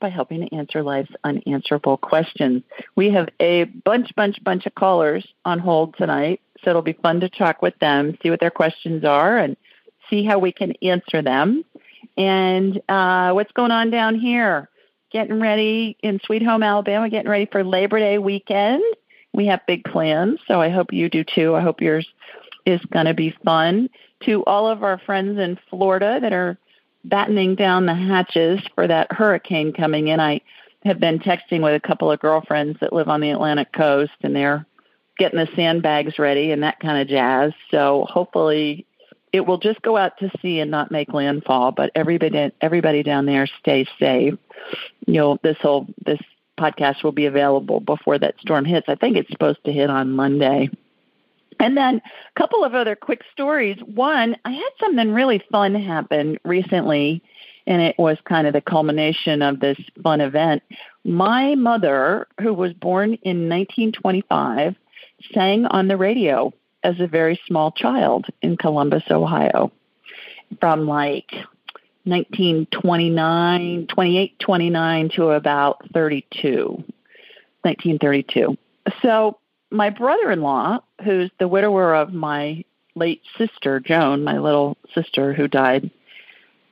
by helping to answer life's unanswerable questions. We have a bunch, bunch, bunch of callers on hold tonight, so it'll be fun to talk with them, see what their questions are, and see how we can answer them. And uh, what's going on down here? Getting ready in Sweet Home, Alabama, getting ready for Labor Day weekend. We have big plans, so I hope you do too. I hope yours is going to be fun. To all of our friends in Florida that are battening down the hatches for that hurricane coming in. I have been texting with a couple of girlfriends that live on the Atlantic coast and they're getting the sandbags ready and that kind of jazz. So hopefully it will just go out to sea and not make landfall, but everybody everybody down there stay safe. You know, this whole this podcast will be available before that storm hits. I think it's supposed to hit on Monday. And then a couple of other quick stories. One, I had something really fun happen recently, and it was kind of the culmination of this fun event. My mother, who was born in 1925, sang on the radio as a very small child in Columbus, Ohio, from like 1929, 28, 29 to about 32, 1932. So my brother-in-law, who's the widower of my late sister Joan, my little sister who died,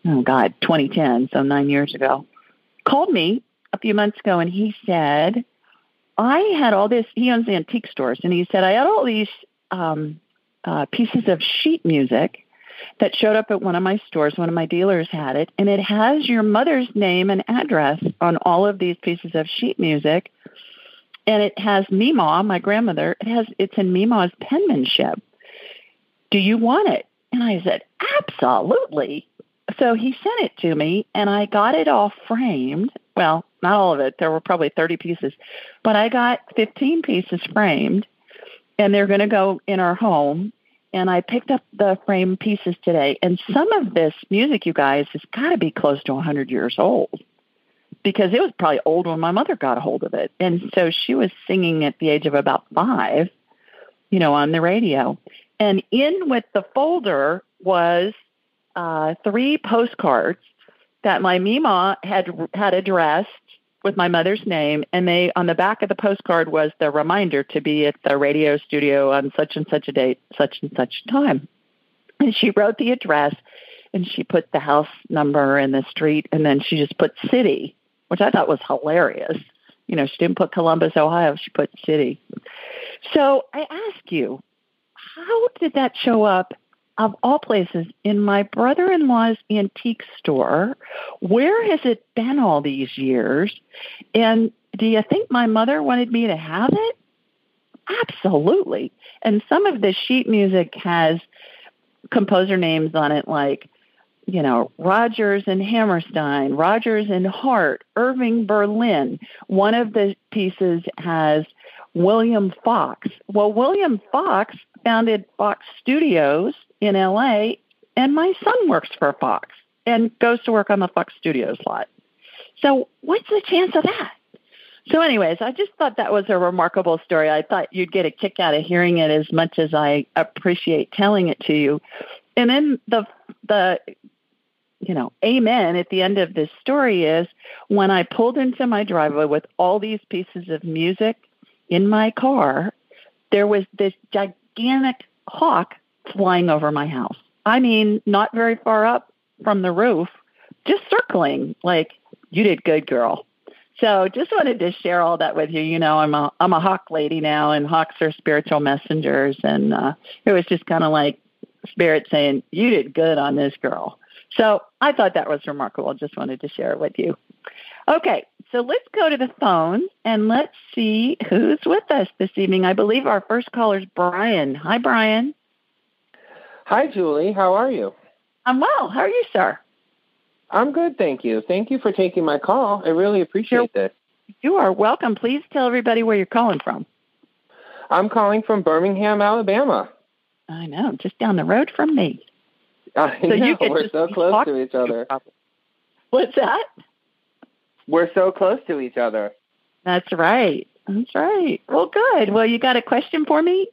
oh God, 2010, so nine years ago, called me a few months ago and he said, I had all this. He owns the antique stores, and he said I had all these um, uh, pieces of sheet music that showed up at one of my stores. One of my dealers had it, and it has your mother's name and address on all of these pieces of sheet music and it has Meemaw, my grandmother. It has it's in Meemaw's penmanship. Do you want it? And I said, absolutely. So he sent it to me, and I got it all framed. Well, not all of it. There were probably 30 pieces, but I got 15 pieces framed, and they're going to go in our home. And I picked up the frame pieces today, and some of this music, you guys, has got to be close to 100 years old because it was probably old when my mother got a hold of it. And so she was singing at the age of about five, you know, on the radio. And in with the folder was uh, three postcards that my Mima had had addressed with my mother's name, and they on the back of the postcard was the reminder to be at the radio studio on such and such a date, such and such time. And she wrote the address, and she put the house number and the street, and then she just put city which I thought was hilarious. You know, she didn't put Columbus, Ohio, she put city. So I ask you, how did that show up of all places in my brother-in-law's antique store? Where has it been all these years? And do you think my mother wanted me to have it? Absolutely. And some of the sheet music has composer names on it like you know, Rodgers and Hammerstein, Rodgers and Hart, Irving Berlin. One of the pieces has William Fox. Well, William Fox founded Fox Studios in LA, and my son works for Fox and goes to work on the Fox Studios lot. So, what's the chance of that? So, anyways, I just thought that was a remarkable story. I thought you'd get a kick out of hearing it as much as I appreciate telling it to you. And then the the you know, amen at the end of this story is when I pulled into my driveway with all these pieces of music in my car, there was this gigantic hawk flying over my house. I mean, not very far up from the roof, just circling like, you did good, girl. So just wanted to share all that with you. You know, I'm a I'm a hawk lady now, and hawks are spiritual messengers, and uh, it was just kind of like spirit saying, "You did good on this girl." So I thought that was remarkable. Just wanted to share it with you. Okay, so let's go to the phone and let's see who's with us this evening. I believe our first caller is Brian. Hi, Brian. Hi, Julie. How are you? I'm well. How are you, sir? I'm good, thank you. Thank you for taking my call. I really appreciate this. You are welcome. Please tell everybody where you're calling from. I'm calling from Birmingham, Alabama. I know, just down the road from me. I so know, we're so close to each other. What's that? We're so close to each other. That's right. That's right. Well, good. Well, you got a question for me?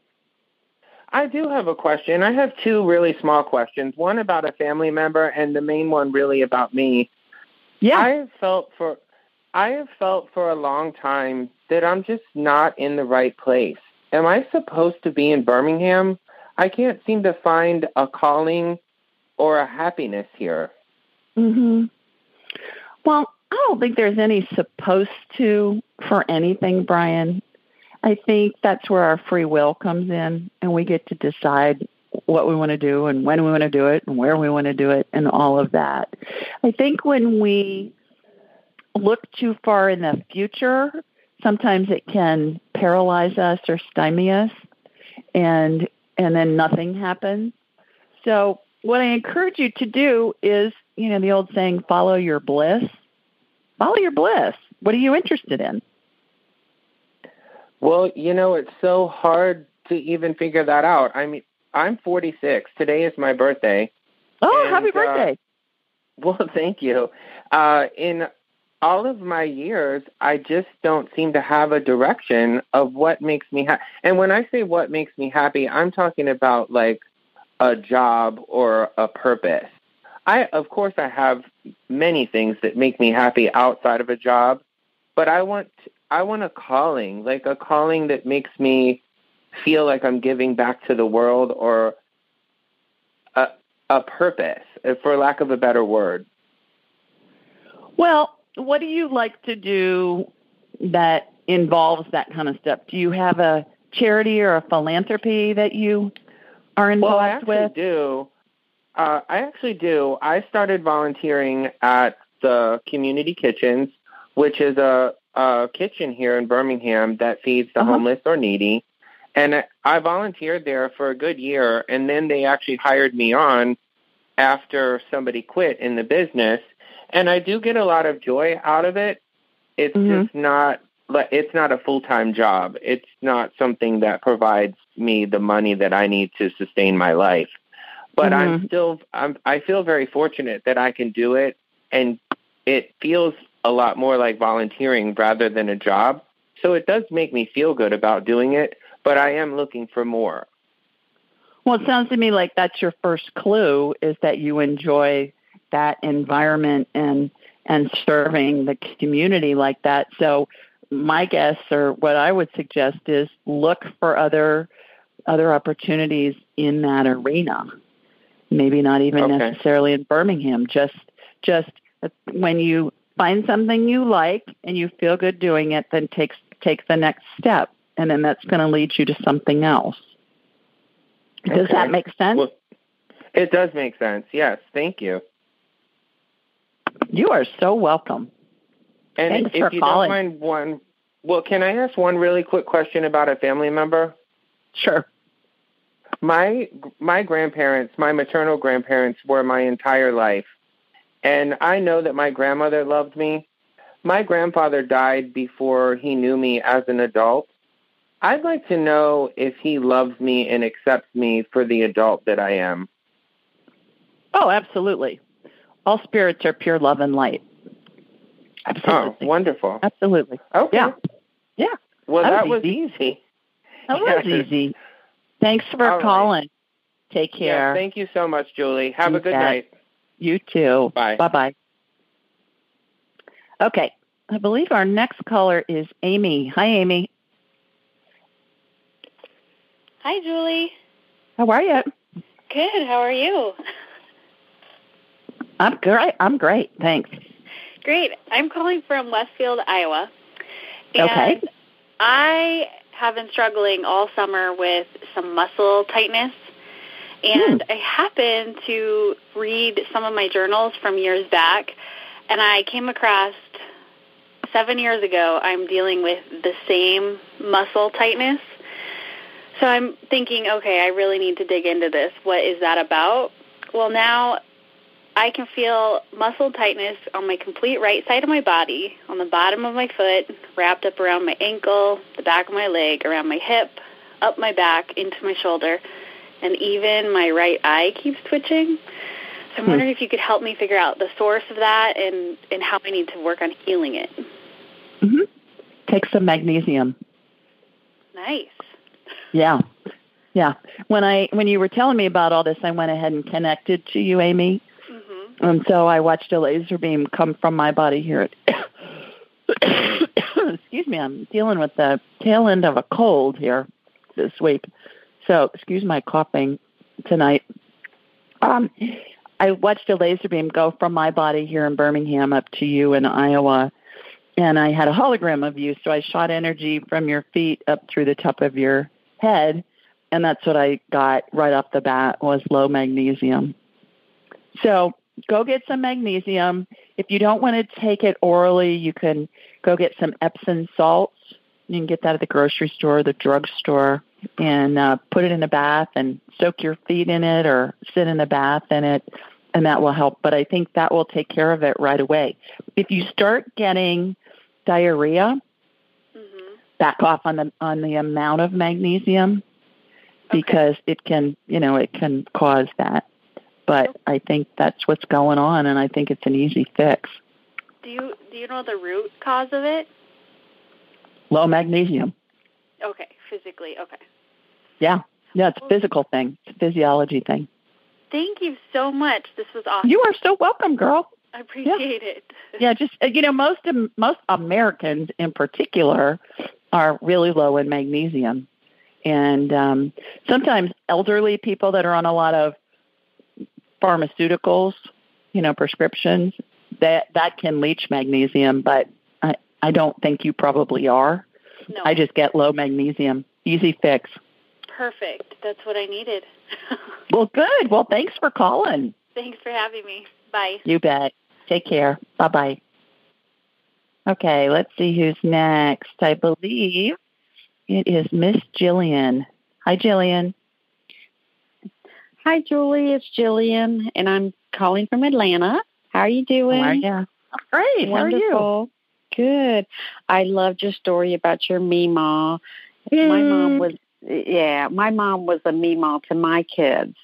I do have a question. I have two really small questions. One about a family member, and the main one really about me. Yeah. I have felt for I have felt for a long time that I'm just not in the right place. Am I supposed to be in Birmingham? I can't seem to find a calling or a happiness here. Mm-hmm. Well, I don't think there's any supposed to for anything, Brian. I think that's where our free will comes in, and we get to decide what we want to do and when we want to do it and where we want to do it and all of that. I think when we look too far in the future, sometimes it can paralyze us or stymie us and and then nothing happens. So what I encourage you to do is, you know, the old saying follow your bliss. Follow your bliss. What are you interested in? Well, you know, it's so hard to even figure that out. I mean, I'm 46. Today is my birthday. Oh, And, happy uh, birthday. Well, thank you. Uh, in all of my years, I just don't seem to have a direction of what makes me happy. And when I say what makes me happy, I'm talking about like a job or a purpose. I, of course, I have many things that make me happy outside of a job, but I want I want a calling, like a calling that makes me feel like I'm giving back to the world or a a purpose, for lack of a better word. Well, what do you like to do that involves that kind of stuff? Do you have a charity or a philanthropy that you are involved Well, I actually with? do. Uh, I actually do. I started volunteering at the community kitchens, which is a, a kitchen here in Birmingham that feeds the Uh-huh. homeless or needy. And I- volunteered there for a good year, and then they actually hired me on after somebody quit in the business. And I do get a lot of joy out of it. It's Mhm. just not like it's not a full time job. It's not something that provides me the money that I need to sustain my life. But I'm mm-hmm. still I'm I feel very fortunate that I can do it and it feels a lot more like volunteering rather than a job. So it does make me feel good about doing it, but I am looking for more. Well, it sounds to me like that's your first clue is that you enjoy that environment and and serving the community like that. So my guess or what I would suggest is look for other other opportunities in that arena. Maybe not even Okay. necessarily in Birmingham. Just just when you find something you like and you feel good doing it, then take take the next step, and then that's going to lead you to something else. Does Okay. that make sense? Well, it does make sense. Yes, thank you. you are so welcome. And Thanks if you calling. don't mind one well, can I ask one really quick question about a family member? Sure. my my grandparents, my maternal grandparents were my entire life. And I know that my grandmother loved me. My grandfather died before he knew me as an adult. I'd like to know if he loves me and accepts me for the adult that I am. Oh, absolutely. All spirits are pure love and light. Oh, Absolutely. wonderful. Absolutely. Okay. Yeah. Yeah. Well, That that, was was easy. That was easy. Thanks for All right. calling. Take care. Yeah, thank you so much, Julie. Have You a good bet. night. you too. Bye. Bye bye. Okay. I believe our next caller is Amy. Hi, Amy. Hi, Julie. How are you? Good. How are you? I'm great. I'm great. Thanks. Great. I'm calling from Westfield, Iowa. And okay. I have been struggling all summer with some muscle tightness. And hmm. I happened to read some of my journals from years back, and I came across seven years ago, I'm dealing with the same muscle tightness. So I'm thinking, okay, I really need to dig into this. What is that about? Well, now I can feel muscle tightness on my complete right side of my body, on the bottom of my foot, wrapped up around my ankle, the back of my leg, around my hip, up my back, into my shoulder, and even my right eye keeps twitching. So I'm hmm. wondering if you could help me figure out the source of that and, and how I need to work on healing it. Mm-hmm. Take some magnesium. Nice. Yeah. Yeah. When I when you were telling me about all this, I went ahead and connected to you, Amy. And so I watched a laser beam come from my body here. At, excuse me, I'm dealing with the tail end of a cold here this week. So excuse my coughing tonight. Um, I watched a laser beam go from my body here in Birmingham up to you in Iowa, and I had a hologram of you. So I shot energy from your feet up through the top of your head, and that's what I got right off the bat was low magnesium. So go get some magnesium. If you don't want to take it orally, you can go get some Epsom salts. You can get that at the grocery store, the drugstore, and uh, put it in a bath and soak your feet in it or sit in a bath in it, and that will help. But I think that will take care of it right away. If you start getting diarrhea, mm-hmm. back off on the on the amount of magnesium because okay. it can you know it can cause that. But I think that's what's going on, and I think it's an easy fix. Do you do you know the root cause of it? Low magnesium. Okay, physically. Okay. Yeah, yeah, it's a physical thing. It's a physiology thing. Thank you so much. This was awesome. You are so welcome, girl. I appreciate yeah. it. yeah, just you know, most most Americans in particular are really low in magnesium, and um, sometimes elderly people that are on a lot of pharmaceuticals, you know, prescriptions that that can leach magnesium, but I I don't think you probably are. No. I just get low magnesium, easy fix. Perfect. That's what I needed. well, good. Well, thanks for calling. Thanks for having me. Bye. You bet. Take care. Bye bye. Okay, let's see who's next. I believe it is Miss Jillian. Hi, Jillian. Hi, Julie. It's Jillian, and I'm calling from Atlanta. How are you doing? How are you? great. Wonderful. How are you? Good. I loved your story about your Meemaw. Mm. My mom was, yeah, my mom was a Meemaw to my kids.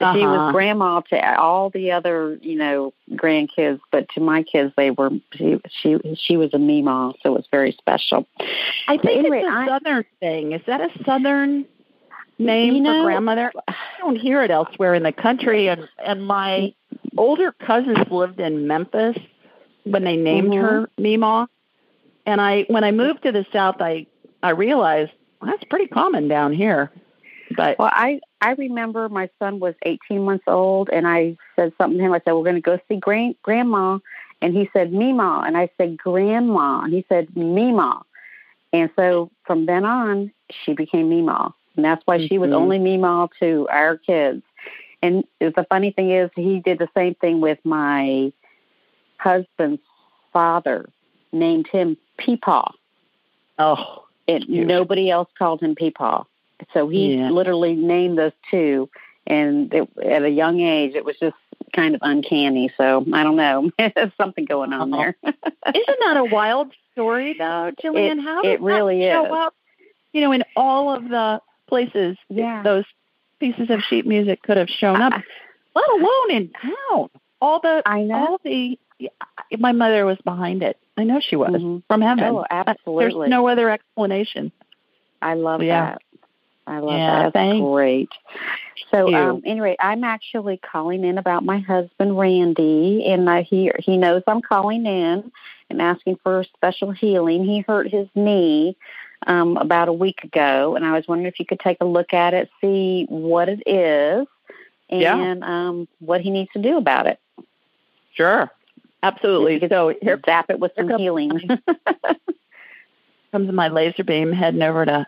Uh-huh. She was uh-huh. grandma to all the other, you know, grandkids, but to my kids, they were she she she was a Meemaw, so it was very special. I think anyway, it's a I, southern thing. Is that a southern name you know, for grandmother? I don't hear it elsewhere in the country. And and my older cousins lived in Memphis when they named mm-hmm. her Meemaw. And I when I moved to the south, I I realized well, that's pretty common down here. But well, I I remember my son was 18 months old, and I said something to him. I said, "We're going to go see grand, grandma," and he said, "Mima," and I said, "Grandma," and he said, "Mima." And so from then on, she became Mima, and that's why mm-hmm. she was mm-hmm. only Mima to our kids. And the funny thing is, he did the same thing with my husband's father, named him Peepaw. Oh, and nobody else called him Peepaw. So he yeah. literally named those two, and it, at a young age, it was just kind of uncanny. So I don't know, there's something going on there. Isn't that a wild story, though, Jillian? It, How does it really that show is. up? You know, in all of the places yeah. those pieces of sheet music could have shown up, let alone in town. All the I know. all the my mother was behind it. I know she was mm-hmm. from heaven. Oh, absolutely. There's no other explanation. I love yeah. that. I love yeah, that. That's great. So um, anyway, I'm actually calling in about my husband Randy, and uh, he he knows I'm calling in and asking for special healing. He hurt his knee um, about a week ago, and I was wondering if you could take a look at it, see what it is, and yeah. um, what he needs to do about it. Sure. absolutely. So here, zap it with some healing. comes my laser beam heading over to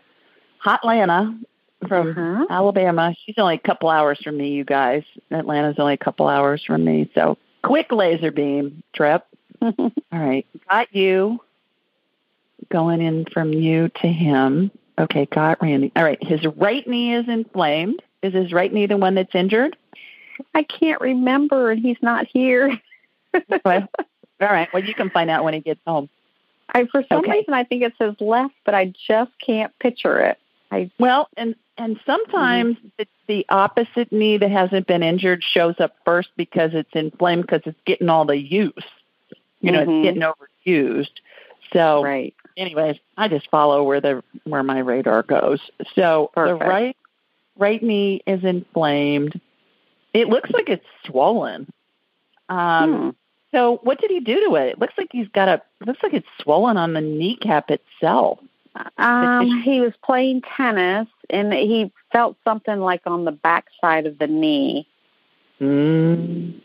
Hot Atlanta from uh-huh. Alabama. She's only a couple hours from me, you guys. Atlanta's only a couple hours from me. So quick laser beam trip. All right. Got you going in from you to him. Okay, got Randy. All right. His right knee is inflamed. Is his right knee the one that's injured? I can't remember, and he's not here. well, all right. Well, you can find out when he gets home. I for some okay. reason I think it says left, but I just can't picture it. I well, and and sometimes mm-hmm. the, the opposite knee that hasn't been injured shows up first because it's inflamed because it's getting all the use. You know, mm-hmm. it's getting overused. So, right. anyways, I just follow where the where my radar goes. So Perfect. the right right knee is inflamed. It looks like it's swollen. Um, hmm. So what did he do to it? It looks like he's got a. Looks like it's swollen on the kneecap itself. Um, he was playing tennis and he felt something like on the back side of the knee. Mm,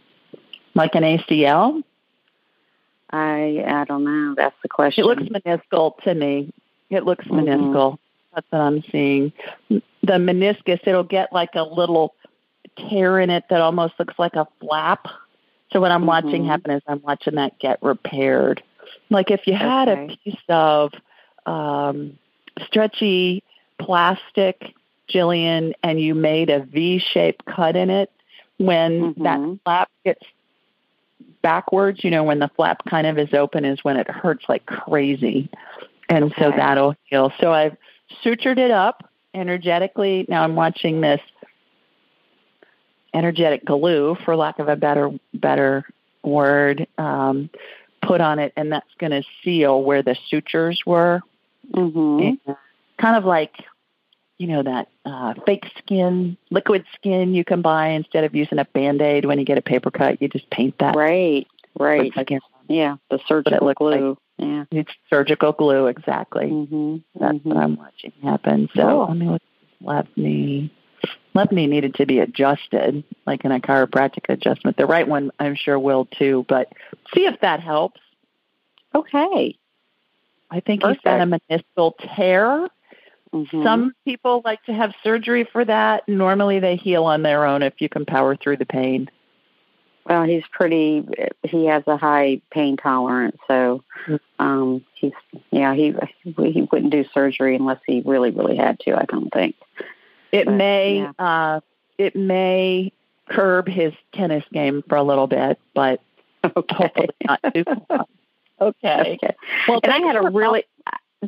like an ACL? I I don't know. That's the question. It looks meniscal to me. It looks mm-hmm. meniscal. That's what I'm seeing. The meniscus, it'll get like a little tear in it that almost looks like a flap. So what I'm mm-hmm. watching happen is I'm watching that get repaired. Like if you had okay. a piece of um, stretchy plastic, Jillian, and you made a V-shaped cut in it, when mm-hmm. that flap gets backwards, you know, when the flap kind of is open is when it hurts like crazy. And okay. so that'll heal. So I've sutured it up energetically. Now I'm watching this energetic glue, for lack of a better better word, um, put on it, and that's going to seal where the sutures were. Mm-hmm. kind of like you know that uh, fake skin, liquid skin you can buy instead of using a band aid when you get a paper cut. You just paint that. Right, right. yeah, the surgical glue. Like, yeah, it's surgical glue exactly. Mm-hmm. That's mm-hmm. what I'm watching happen. So cool. let me look. Left knee. Left knee needed to be adjusted, like in a chiropractic adjustment. The right one, I'm sure, will too. But see if that helps. Okay. I think Perfect. he's got a meniscal tear Mm-hmm. Some people like to have surgery for that. Normally they heal on their own if you can power through the pain. Well, he's pretty. He has a high pain tolerance, so mm-hmm. um, he's yeah. He he wouldn't do surgery unless he really really had to. I don't think. It but, may yeah. uh, it may curb his tennis game for a little bit, but okay. hopefully not too long. Okay. okay. Well, and I had a really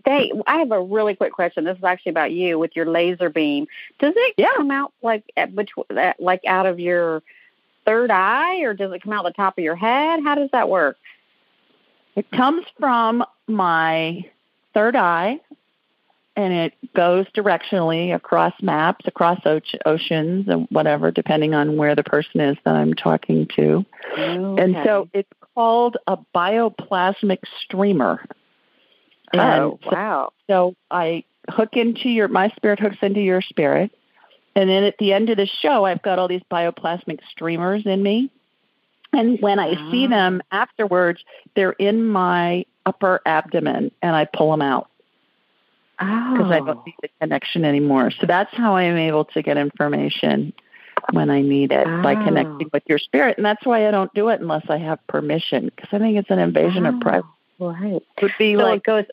they, I have a really quick question. This is actually about you with your laser beam. Does it yeah. come out like at between, like out of your third eye, or does it come out the top of your head? How does that work? It comes from my third eye, and it goes directionally across maps, across oceans, and whatever, depending on where the person is that I'm talking to. Okay. And so it's called a bioplasmic streamer. And oh, wow. So, so I hook into your, my spirit hooks into your spirit. And then at the end of the show, I've got all these bioplasmic streamers in me. And when I oh. see ah. them afterwards, they're in my upper abdomen and I pull them out. Because oh. I don't oh. need the connection anymore. So that's how I am able to get information when I need it oh. by connecting oh. with your spirit. And that's why I don't do it unless I have permission because I think it's an invasion of ah. privacy. Right. It would be so like it goes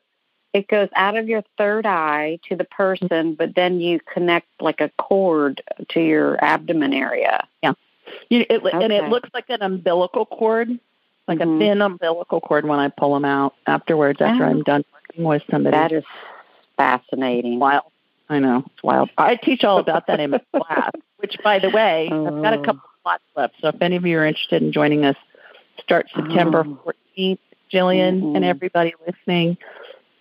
it goes out of your third eye to the person, but then you connect like a cord to your abdomen area. Yeah. You, it, okay. And it looks like an umbilical cord, like mm-hmm. a thin umbilical cord when I pull them out afterwards after oh. I'm done working with somebody. That is fascinating. Wild. I know. It's wild. I teach all about that in my class, which, by the way, oh. I've got a oh. couple of slots left. So if any of you are interested in joining us, start September oh. 14th. Jillian mm-hmm. and everybody listening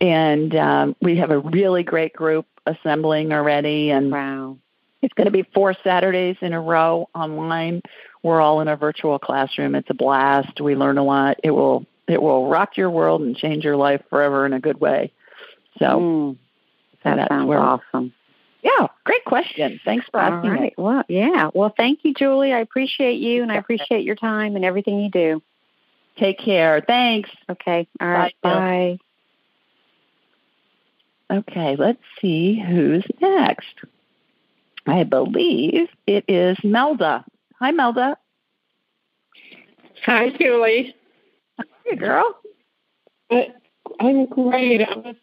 and um, we have a really great group assembling already. And wow. it's going to be four Saturdays in a row online. We're all in a virtual classroom. It's a blast. We learn a lot. It will it will rock your world and change your life forever in a good way. So mm, that sounds where, awesome. Yeah, great question. Thanks for asking. All right. Well, yeah. Well, thank you, Julie. I appreciate you, and I appreciate your time and everything you do. Take care. Thanks. Okay. All right. Bye. bye. Okay, let's see who's next. I believe it is Melda. Hi, Melda. Hi, Julie. Hey, girl. I'm great. I was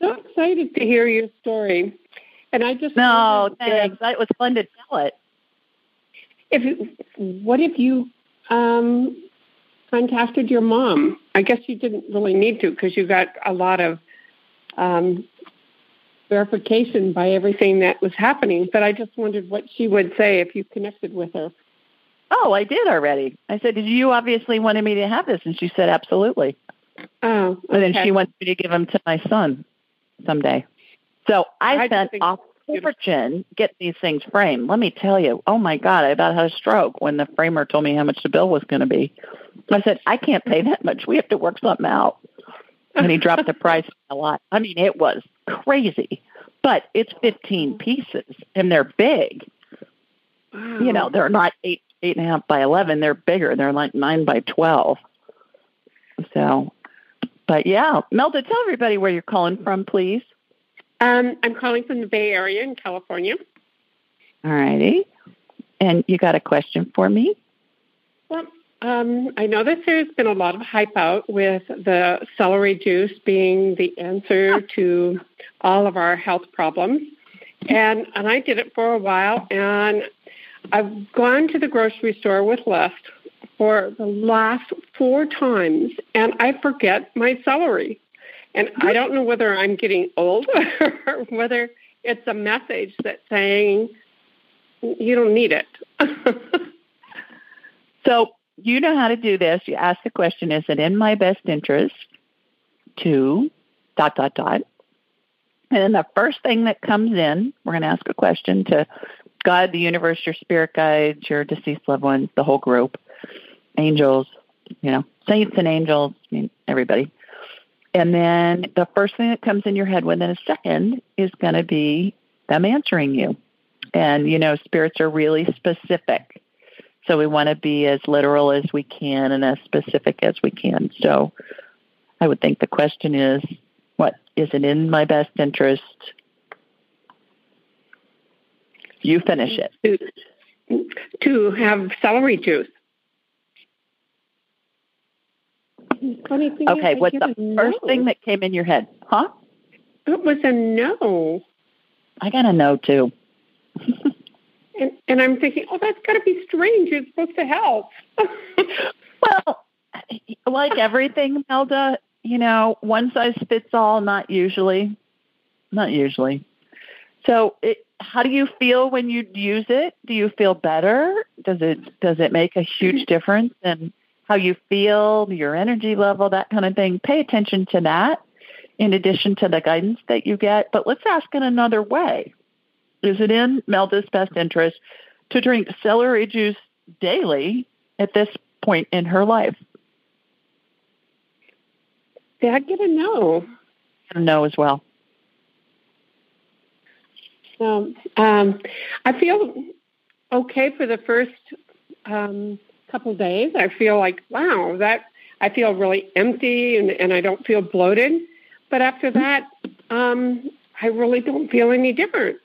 so excited to hear your story. And I just no, thanks. It was fun to tell it. If what if you um, contacted your mom? I guess you didn't really need to because you got a lot of um, verification by everything that was happening. But I just wondered what she would say if you connected with her. Oh, I did already. I said, "Did you obviously wanted me to have this?" And she said, "Absolutely." Oh, okay. and then she wants me to give them to my son someday. So I, I spent a fortune getting these things framed. Let me tell you, oh my God, I about had a stroke when the framer told me how much the bill was going to be. I said, I can't pay that much. We have to work something out. And he dropped the price a lot. I mean, it was crazy, but it's 15 pieces and they're big. Wow. You know, they're not eight, eight and a half by 11. They're bigger. They're like nine by 12. So, but yeah, Melda, tell everybody where you're calling from, please. Um, I'm calling from the Bay Area in California. All righty. And you got a question for me? Well, um, I know that there's been a lot of hype out with the celery juice being the answer to all of our health problems. And, and I did it for a while, and I've gone to the grocery store with List for the last four times, and I forget my celery. And I don't know whether I'm getting old or whether it's a message that's saying you don't need it. so you know how to do this. You ask the question, is it in my best interest to dot, dot, dot? And then the first thing that comes in, we're going to ask a question to God, the universe, your spirit guides, your deceased loved ones, the whole group, angels, you know, saints and angels, I mean, everybody. And then the first thing that comes in your head within a second is going to be them answering you. And, you know, spirits are really specific. So we want to be as literal as we can and as specific as we can. So I would think the question is what is it in my best interest? You finish it. To, to have celery juice. okay, what's the first no. thing that came in your head? Huh? It was a no. I got a no too. and and I'm thinking, oh, that's got to be strange. It's supposed to help. well, like everything, Melda, you know, one size fits all. Not usually. Not usually. So, it, how do you feel when you use it? Do you feel better? Does it does it make a huge mm-hmm. difference? in how you feel, your energy level, that kind of thing. Pay attention to that in addition to the guidance that you get. But let's ask in another way. Is it in Melda's best interest to drink celery juice daily at this point in her life? Did I get a no? A no as well. Um, um, I feel okay for the first um, couple days, I feel like, wow, that I feel really empty and, and I don't feel bloated. But after that, um, I really don't feel any different.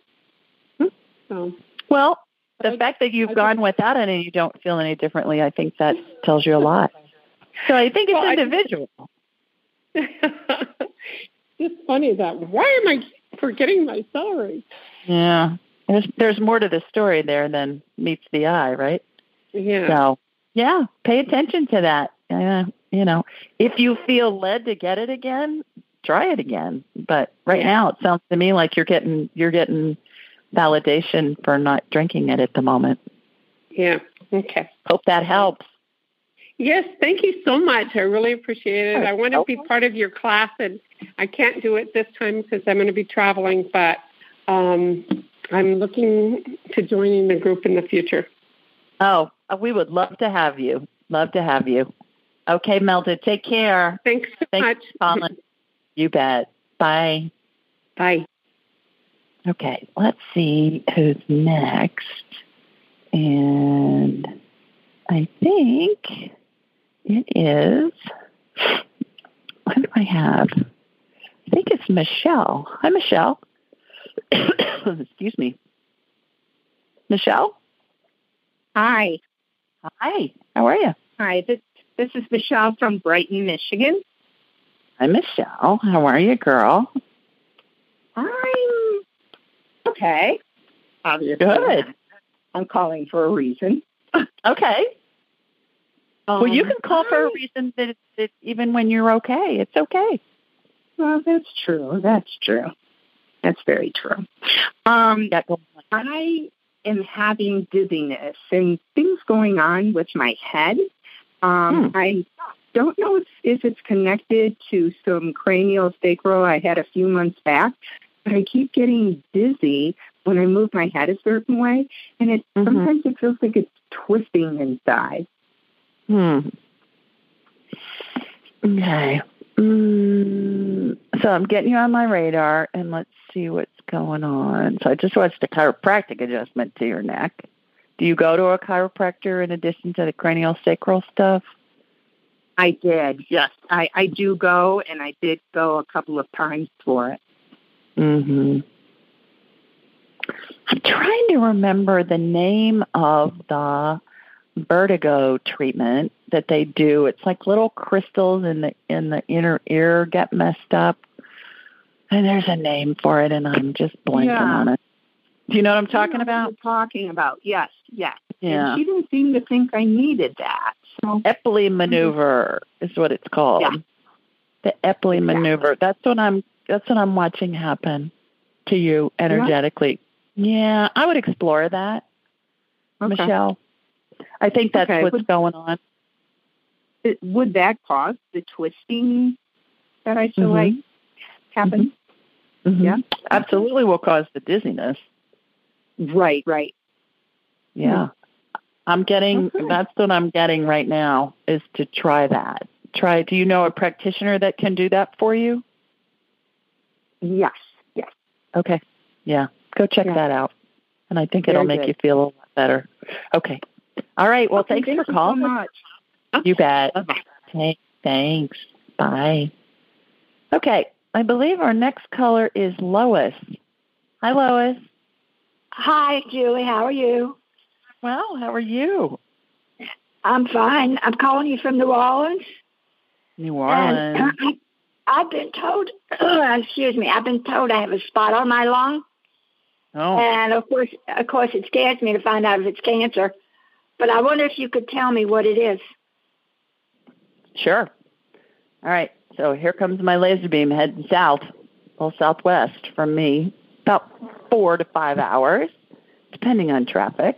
So, well, the I, fact that you've I gone just, without it and you don't feel any differently, I think that tells you a lot. So I think it's well, individual. it's funny that why am I forgetting my celery? Yeah, there's there's more to the story there than meets the eye, right? Yeah. So yeah, pay attention to that. Uh, you know, if you feel led to get it again, try it again. But right yeah. now, it sounds to me like you're getting you're getting validation for not drinking it at the moment. Yeah. Okay. Hope that helps. Yes, thank you so much. I really appreciate it. I want to be part of your class, and I can't do it this time because I'm going to be traveling, but um, I'm looking to joining the group in the future. Oh, uh, we would love to have you. Love to have you. Okay, Melda, take care. Thanks so Thanks, much. Colin. You bet. Bye. Bye. Okay, let's see who's next. And I think It is. What do I have? I think it's Michelle. Hi, Michelle. Excuse me. Michelle? Hi. Hi. How are you? Hi. This, this is Michelle from Brighton, Michigan. Hi, Michelle. How are you, girl? I'm okay. Obviously. Good. I'm calling for a reason. Okay. Um, well, you can call for a reason that, that even when you're okay, it's okay. Well, that's true. That's true. That's very true. Um, Yeah, go on. I am having dizziness and things going on with my head. Um, Hmm. I don't know if, if it's connected to some cranial sacral I had a few months back, but I keep getting dizzy when I move my head a certain way, and it Mhm. sometimes it feels like it's twisting inside. Hmm. Okay. Mm, so I'm getting you on my radar, and let's see what's going on. So I just watched a chiropractic adjustment to your neck. Do you go to a chiropractor in addition to the cranial sacral stuff? I did, yes. I, I do go, and I did go a couple of times for it. Mm-hmm. I'm trying to remember the name of the vertigo treatment that they do. It's like little crystals in the in the inner ear get messed up. And there's a name for it and I'm just blanking Yeah. on it. Do you know what I'm talking know what about? talking about, yes, yes. Yeah. And she didn't seem to think I needed that. So Epley maneuver is what it's called. Yeah. The Epley Exactly. maneuver. That's what I'm that's what I'm watching happen to you energetically. Yeah, I would explore that. okay. Michelle. I think that's Okay, what's would- going on. It- would that cause the twisting that I feel Mhm. like happen? Mhm. Yeah. Absolutely will cause the dizziness. Right, right. Yeah. I'm getting Okay. that's what I'm getting right now is to try that. Try do you know a practitioner that can do that for you? Yes, yes. Okay. Yeah. Go check Yeah. that out. And I think it'll make good. you feel a lot better. Okay. All right. Well, Okay, thanks thank for you calling. So much. You bet. Bye-bye. Okay, thanks. Bye. Okay, I believe our next caller is Lois. Hi, Lois. Hi, Julie. How are you? Well, how are you? I'm fine. I'm calling you from New Orleans. New Orleans. I've been told, excuse me, I've been told I have a spot on my lung. Oh, And of course, of course, it scares me to find out if it's cancer. But I wonder if you could tell me what it is. sure. All right, so here comes my laser beam heading south, well, southwest from me, about four to five hours, depending on traffic.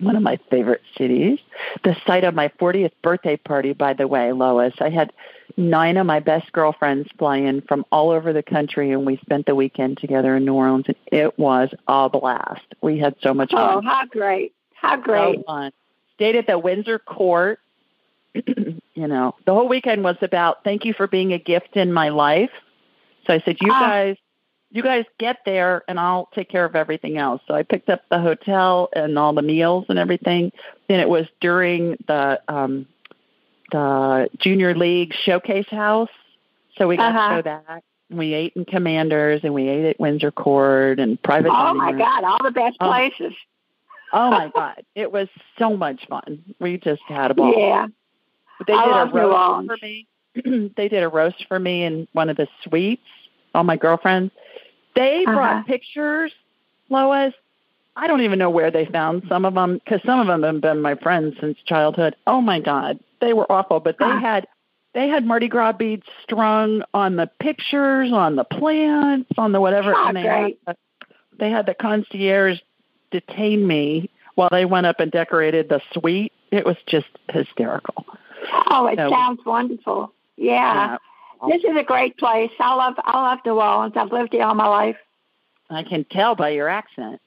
One of my favorite cities. The site of my 40th birthday party, by the way, Lois. I had nine of my best girlfriends fly in from all over the country, and we spent the weekend together in New Orleans. And it was a blast. We had so much fun. Oh, how great. How great. So fun. Stayed at the Windsor Court. you know, the whole weekend was about thank you for being a gift in my life. So I said, you Ah. guys, you guys get there, and I'll take care of everything else. So I picked up the hotel and all the meals and everything. And it was during the um, the junior league showcase house, so we got Uh-huh. to show that. We ate in Commanders and we ate at Windsor Court and private. Oh, my room. God. All the best Oh. places. Oh my God, it was so much fun. We just had a ball. Yeah. They I did a roast for me. they did a roast for me in one of the suites. All my girlfriends. They Uh-huh. brought pictures, Lois. I don't even know where they found some of them because some of them have been my friends since childhood. Oh my God, they were awful. But they ah. had they had Mardi Gras beads strung on the pictures, on the plants, on the whatever. Oh, and they great. had, they had the concierge detain me while they went up and decorated the suite. It was just hysterical. Oh, it So- sounds wonderful. Yeah. This is a great place. I love I love New Orleans. I've lived here all my life. I can tell by your accent.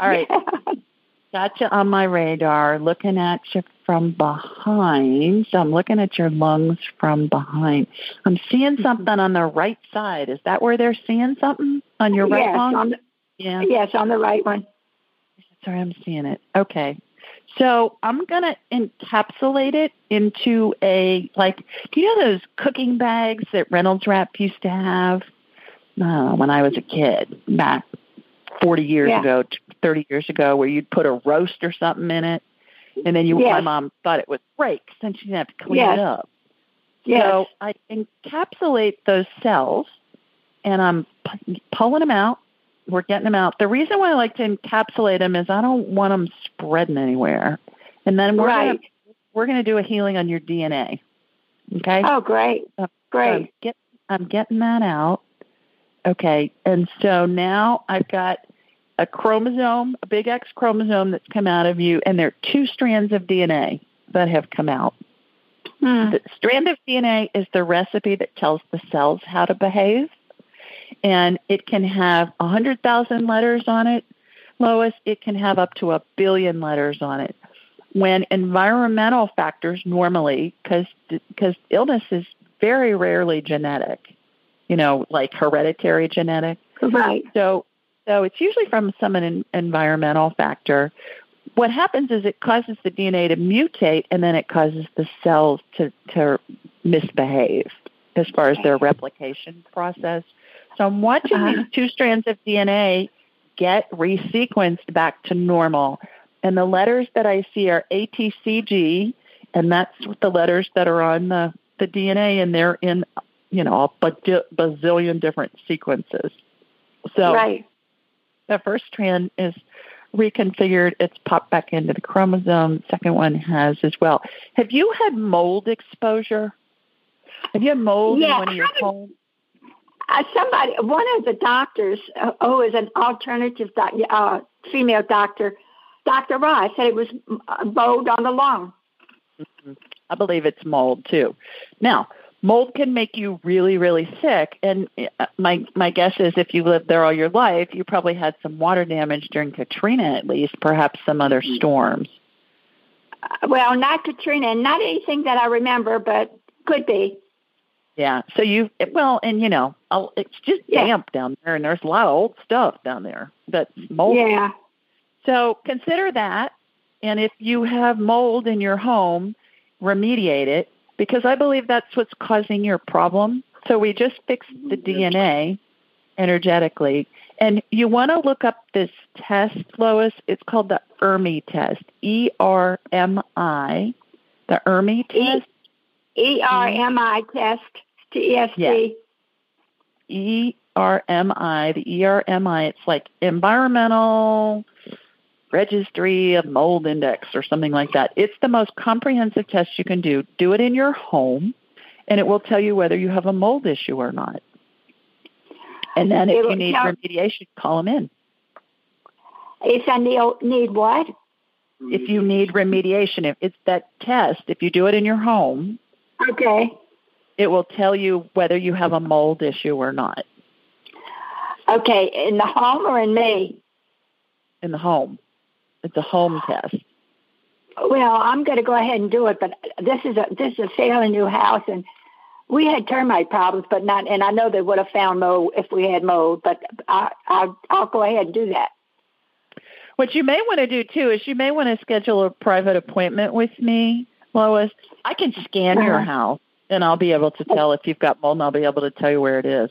All right, got you on my radar, looking at you from behind. So I'm looking at your lungs from behind. I'm seeing something on the right side. Is that where they're seeing something on your right yes, lung? on the, yeah, yes, on the right one. sorry, I'm seeing it. Okay. So I'm going to encapsulate it into a, like, do you know those cooking bags that Reynolds Wrap used to have uh, when I was a kid, back 40 years Yeah. ago, 30 years ago, where you'd put a roast or something in it? And then you, my mom thought it was great 'cause then she didn't have to clean Yes. it up. Yes. So I encapsulate those cells and I'm pu- pulling them out. We're getting them out. The reason why I like to encapsulate them is I don't want them spreading anywhere. And then we're Right. gonna we're gonna do a healing on your DNA. Okay. oh, great. So Great. get I'm getting that out. Okay. And so now I've got a chromosome, a big X chromosome that's come out of you, and there are two strands of DNA that have come out. Hmm. The strand of DNA is the recipe that tells the cells how to behave. And it can have a 100,000 letters on it. Lois, it can have up to a billion letters on it. When environmental factors normally, because because illness is very rarely genetic, you know, like hereditary genetic. Right. So, so it's usually from some en- environmental factor. What happens is it causes the DNA to mutate, and then it causes the cells to to misbehave as far as their replication process. So I'm watching Uh-huh. these two strands of DNA get resequenced back to normal, and the letters that I see are ATCG, and that's the letters that are on the the DNA, and they're in you know a bazillion different sequences. So right. The first strand is reconfigured. It's popped back into the chromosome. Second one has as well. Have you had mold exposure? Have you had mold Yeah, in one of your homes? Uh, somebody, one of the doctors, uh, is an alternative doc, uh, female doctor, Dr. Ross, said it was uh, mold on the lung. I believe it's mold too. Now, mold can make you really, really sick. And uh, my my guess is, if you lived there all your life, you probably had some water damage during Katrina, at least, perhaps some other storms. Uh, well, not Katrina, and not anything that I remember, but could be. Yeah. So you well, and you know, it's just Yeah. damp down there, and there's a lot of old stuff down there that's mold. Yeah. So consider that, and if you have mold in your home, remediate it because I believe that's what's causing your problem. So we just fixed the DNA energetically, and you want to look up this test, Lois. It's called the ERMI test. E R M I. The ERMI test. E R M I test to EST. E R M I, the E R M I, it's like Environmental Registry of Mold Index or something like that. It's the most comprehensive test you can do. Do it in your home, and it will tell you whether you have a mold issue or not. And then if you need remediation, call them in. If I need, need what? If you need remediation, if it's that test, if you do it in your home, Okay. it will tell you whether you have a mold issue or not Okay. In the home or in me? in the home. It's a home test. Well, I'm going to go ahead and do it, but this is a this is a fairly new house, and we had termite problems, but not. And I know they would have found mold if we had mold, but I, I I'll go ahead and do that. What you may want to do too is you may want to schedule a private appointment with me, Lois. I can scan your Uh-huh. house and I'll be able to tell if you've got mold and I'll be able to tell you where it is.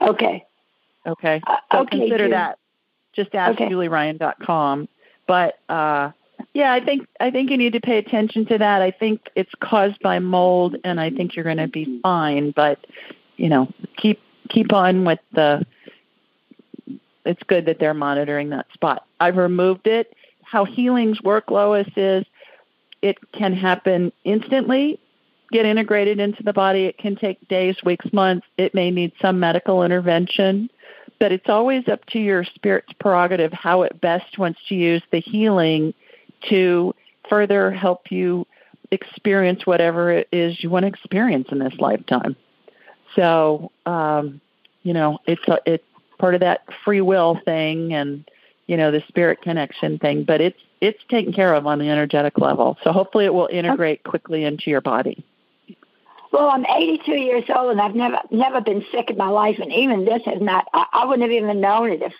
Okay. Okay. Uh, So okay, consider Julie. that. Just ask Okay. julieryan.com. But uh yeah, I think I think you need to pay attention to that. I think it's caused by mold and I think you're going to be fine, but you know, keep keep on with the it's good that they're monitoring that spot. I've removed it. How healings work, Lois, is it can happen instantly, get integrated into the body. It can take days, weeks, months. It may need some medical intervention, but it's always up to your spirit's prerogative how it best wants to use the healing to further help you experience whatever it is you want to experience in this lifetime. So, um, you know, it's a, it's part of that free will thing and you know the spirit connection thing, but it's it's taken care of on the energetic level. So hopefully it will integrate quickly into your body. Well, I'm 82 years old, and I've never never been sick in my life, and even this has not. I, I wouldn't have even known it if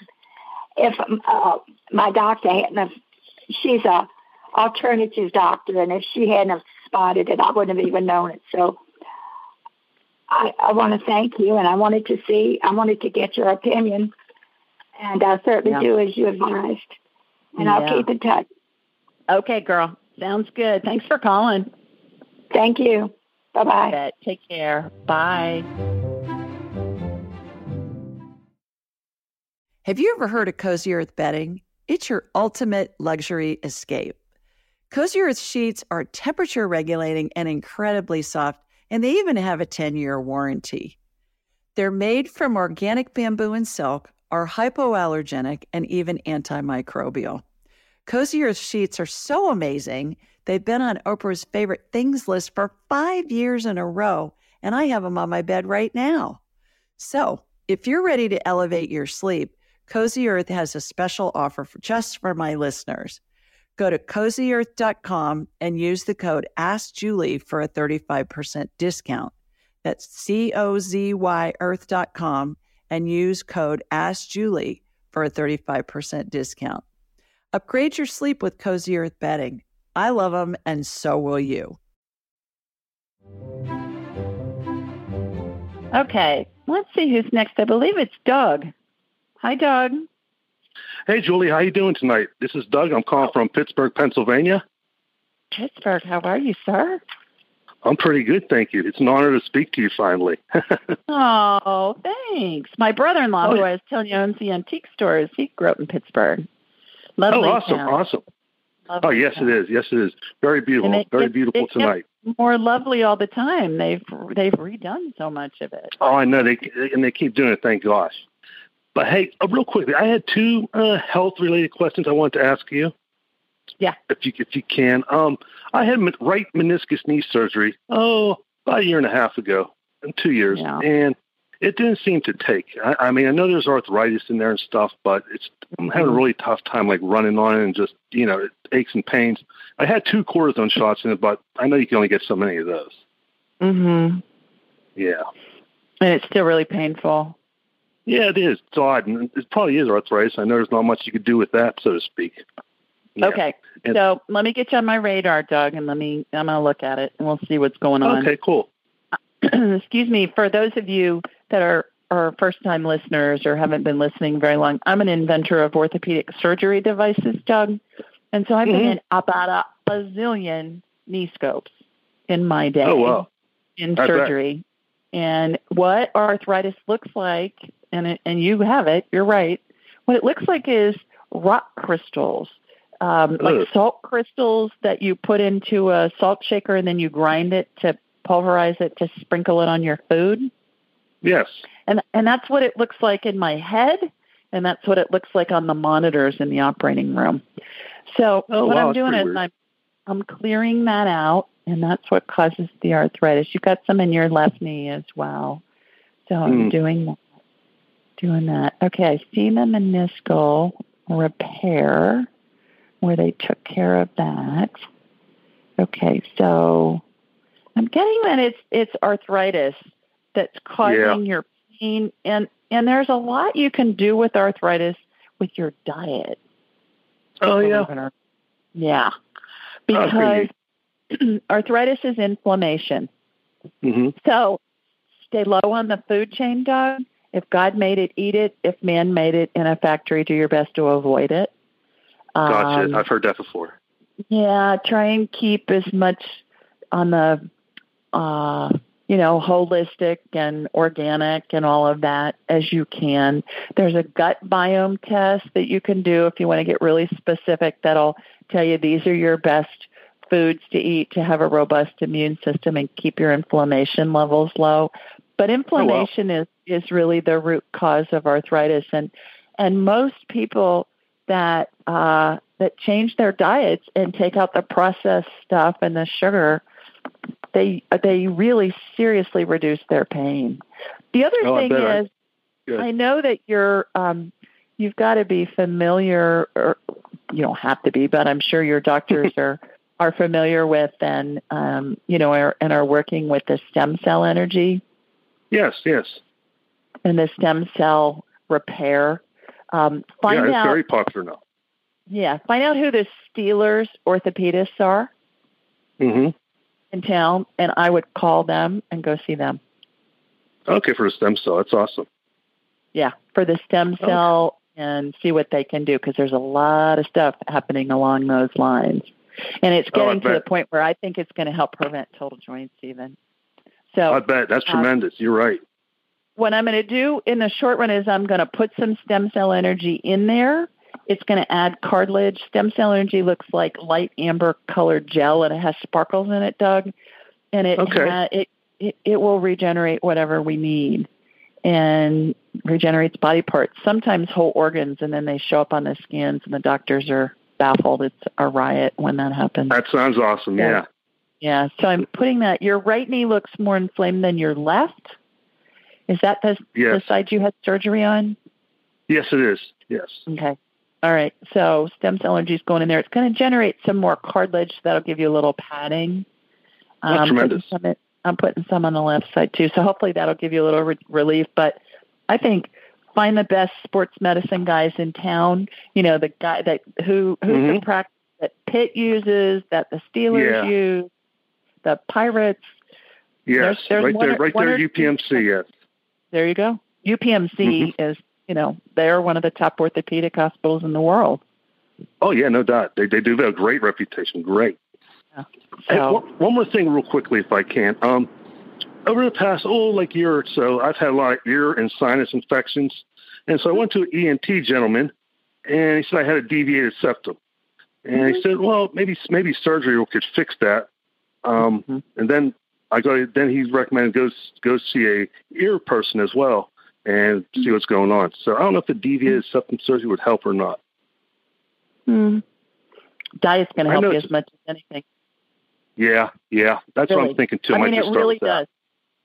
if uh, my doctor hadn't. Have, she's a alternative doctor, and if she hadn't have spotted it, I wouldn't have even known it. So I, I want to thank you, and I wanted to see, I wanted to get your opinion, and I'll certainly yeah. do as you advised. And yeah. I'll keep in touch. Okay, girl. Sounds good. Thanks for calling. Thank you. Bye bye. Take care. Bye. Have you ever heard of Cozy Earth bedding? It's your ultimate luxury escape. Cozy Earth sheets are temperature regulating and incredibly soft, and they even have a 10 year warranty. They're made from organic bamboo and silk, are hypoallergenic, and even antimicrobial. Cozy Earth sheets are so amazing, they've been on Oprah's favorite things list for five years in a row, and I have them on my bed right now. So, if you're ready to elevate your sleep, Cozy Earth has a special offer for just for my listeners. Go to cozyearth.com and use the code AskJulie for a 35% discount. That's C O Z Y earth.com and use code AskJulie for a 35% discount. Upgrade your sleep with Cozy Earth bedding. I love them, and so will you. Okay, let's see who's next. I believe it's Doug. Hi, Doug. Hey, Julie. How are you doing tonight? This is Doug. I'm calling from Pittsburgh, Pennsylvania. Pittsburgh. How are you, sir? I'm pretty good, thank you. It's an honor to speak to you finally. oh, thanks. My brother-in-law, oh, who I was telling you owns the antique stores, he grew up in Pittsburgh. Oh, Lovely oh, awesome, town. awesome. Lovely oh, yes, town. it is. Yes, it is. Very beautiful. It, Very it, beautiful it tonight. More lovely all the time. They've they've redone so much of it. Oh, I know. They and they keep doing it. Thank gosh. But hey, uh, real quickly, I had two uh, health related questions I wanted to ask you. Yeah. If you if you can, um, I had right meniscus knee surgery. Oh, about a year and a half ago, and two years, yeah. and it didn't seem to take. I, I mean, I know there's arthritis in there and stuff, but it's I'm having a mm-hmm. really tough time like running on it and just you know it aches and pains. I had two cortisone shots in it, but I know you can only get so many of those. Mhm. Yeah. And it's still really painful. Yeah, it is. It's odd, and it probably is arthritis. I know there's not much you could do with that, so to speak. Yeah. Okay, and, so let me get you on my radar, Doug, and let me. I'm going to look at it, and we'll see what's going on. Okay, cool. Excuse me, for those of you that are are first time listeners or haven't been listening very long, I'm an inventor of orthopedic surgery devices, Doug, and so I've mm-hmm. been in about a bazillion knee scopes in my day oh, wow. in I surgery. Bet. And what arthritis looks like and it, and you have it. You're right. What it looks like is rock crystals, um, like salt crystals that you put into a salt shaker and then you grind it to pulverize it to sprinkle it on your food. Yes. And and that's what it looks like in my head, and that's what it looks like on the monitors in the operating room. So oh, what wow, I'm doing is weird. I'm I'm clearing that out, and that's what causes the arthritis. You've got some in your left knee as well. So I'm Mm. doing that doing that. Okay, I see the meniscal repair where they took care of that. Okay, so I'm getting that it's it's arthritis that's causing Yeah. your pain and and there's a lot you can do with arthritis with your diet. Oh yeah. Yeah. Okay. Because arthritis is inflammation. hmm So stay low on the food chain, Doug. If God made it, eat it. If man made it in a factory, do your best to avoid it. Gotcha. Um, I've heard that before. yeah, try and keep as much on the, uh, you know, holistic and organic and all of that as you can. There's a gut biome test that you can do if you want to get really specific. That'll tell you these are your best foods to eat to have a robust immune system and keep your inflammation levels low. But inflammation is is really the root cause of arthritis, and and most people that uh, that change their diets and take out the processed stuff and the sugar, they they really seriously reduce their pain. The other Oh, thing I- is, Good. I know that you're um, you've got to be familiar, or you don't have to be, but I'm sure your doctors are are familiar with and um, you know are, and are working with the stem cell energy Yes, yes. and the stem cell repair. Um, find yeah, it's out very popular now. Yeah, find out who the Steelers orthopedists are Mm-hmm. In town, and I would call them and go see them. Okay, for a stem cell, that's awesome. Yeah, for the stem cell and see what they can do because there's a lot of stuff happening along those lines. And it's Oh, getting to the point where I think it's going to help prevent total joints even. So I bet that's uh, tremendous. You're right. what I'm going to do in the short run is I'm going to put some stem cell energy in there. It's going to add cartilage. Stem cell energy looks like light amber colored gel and it has sparkles in it, Doug. And it Okay. ha- it, it it will regenerate whatever we need and regenerates body parts, sometimes whole organs, and then they show up on the scans and the doctors are baffled. It's a riot when that happens. That sounds awesome. Yeah. Yeah. Yeah, so I'm putting that. Your right knee looks more inflamed than your left. Is that the, Yes. the side you had surgery on? Yes, it is. Yes. Okay. All right. So stem cell energy is going in there. It's going to generate some more cartilage. That'll give you a little padding. I'm putting tremendous. some in- I'm putting some on the left side too. So hopefully that'll give you a little re- relief. But I think find the best sports medicine guys in town. You know the guy that who who's the Mhm. practice that Pitt uses, that the Steelers Yeah. use, the Pirates. Yes. There's- there's right there, right there, UPMC. Yes. There you go. UPMC Mm-hmm. is you know they're one of the top orthopedic hospitals in the world. Oh yeah, no doubt. They they do have a great reputation. Great. Hey, So- one, one more thing, real quickly, if I can. Um, over the past oh like year or so, I've had a lot of ear and sinus infections, and so I went to an ENT gentleman, and he said I had a deviated septum, and he said, well, maybe maybe surgery could fix that. Um, and then I go. Then he recommended go go see a ear person as well and see what's going on. So I don't know if the deviated septum surgery would help or not. Hmm. Diet's going to help you as much as anything. Yeah, yeah, that's what I'm thinking too. I might mean, it really does.